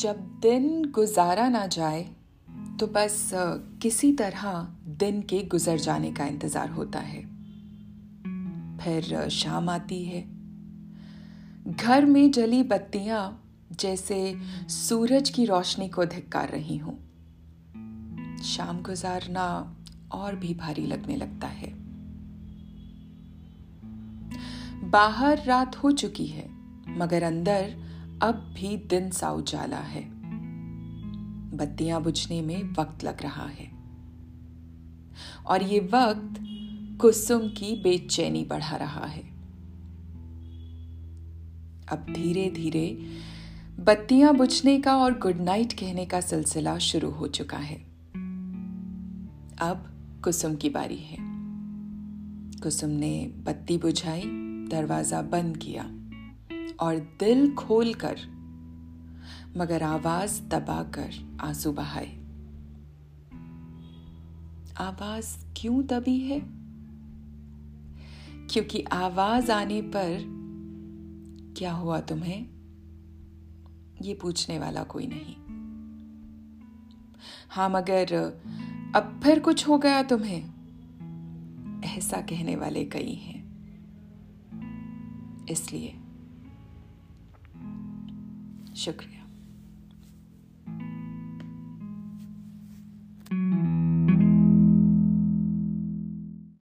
जब दिन गुजारा ना जाए तो बस किसी तरह दिन के गुजर जाने का इंतज़ार होता है। फिर शाम आती है। घर में जली बत्तियाँ जैसे सूरज की रोशनी को धिक्कार रही हूँ। शाम गुजारना और भी भारी लगने लगता है। बाहर रात हो चुकी है, मगर अंदर अब भी दिन सा उजाला है। बत्तियाँ बुझने में वक्त लग रहा है। और ये वक्त कुसुम की बेचैनी बढ़ा रहा है। अब धीरे धीरे बत्तियाँ बुझने का और गुड नाइट कहने का सिलसिला शुरू हो चुका है। अब कुसुम की बारी है। कुसुम ने बत्ती बुझाई, दरवाज़ा बंद किया। और दिल खोल कर मगर आवाज़ दबाकर आँसू बहाए। आवाज़ क्यों दबी है? क्योंकि आवाज़ आने पर क्या हुआ तुम्हें? ये पूछने वाला कोई नहीं। हाँ मगर अब फिर कुछ हो गया तुम्हें? ऐसा कहने वाले कई हैं। इसलिए शुक्रिया।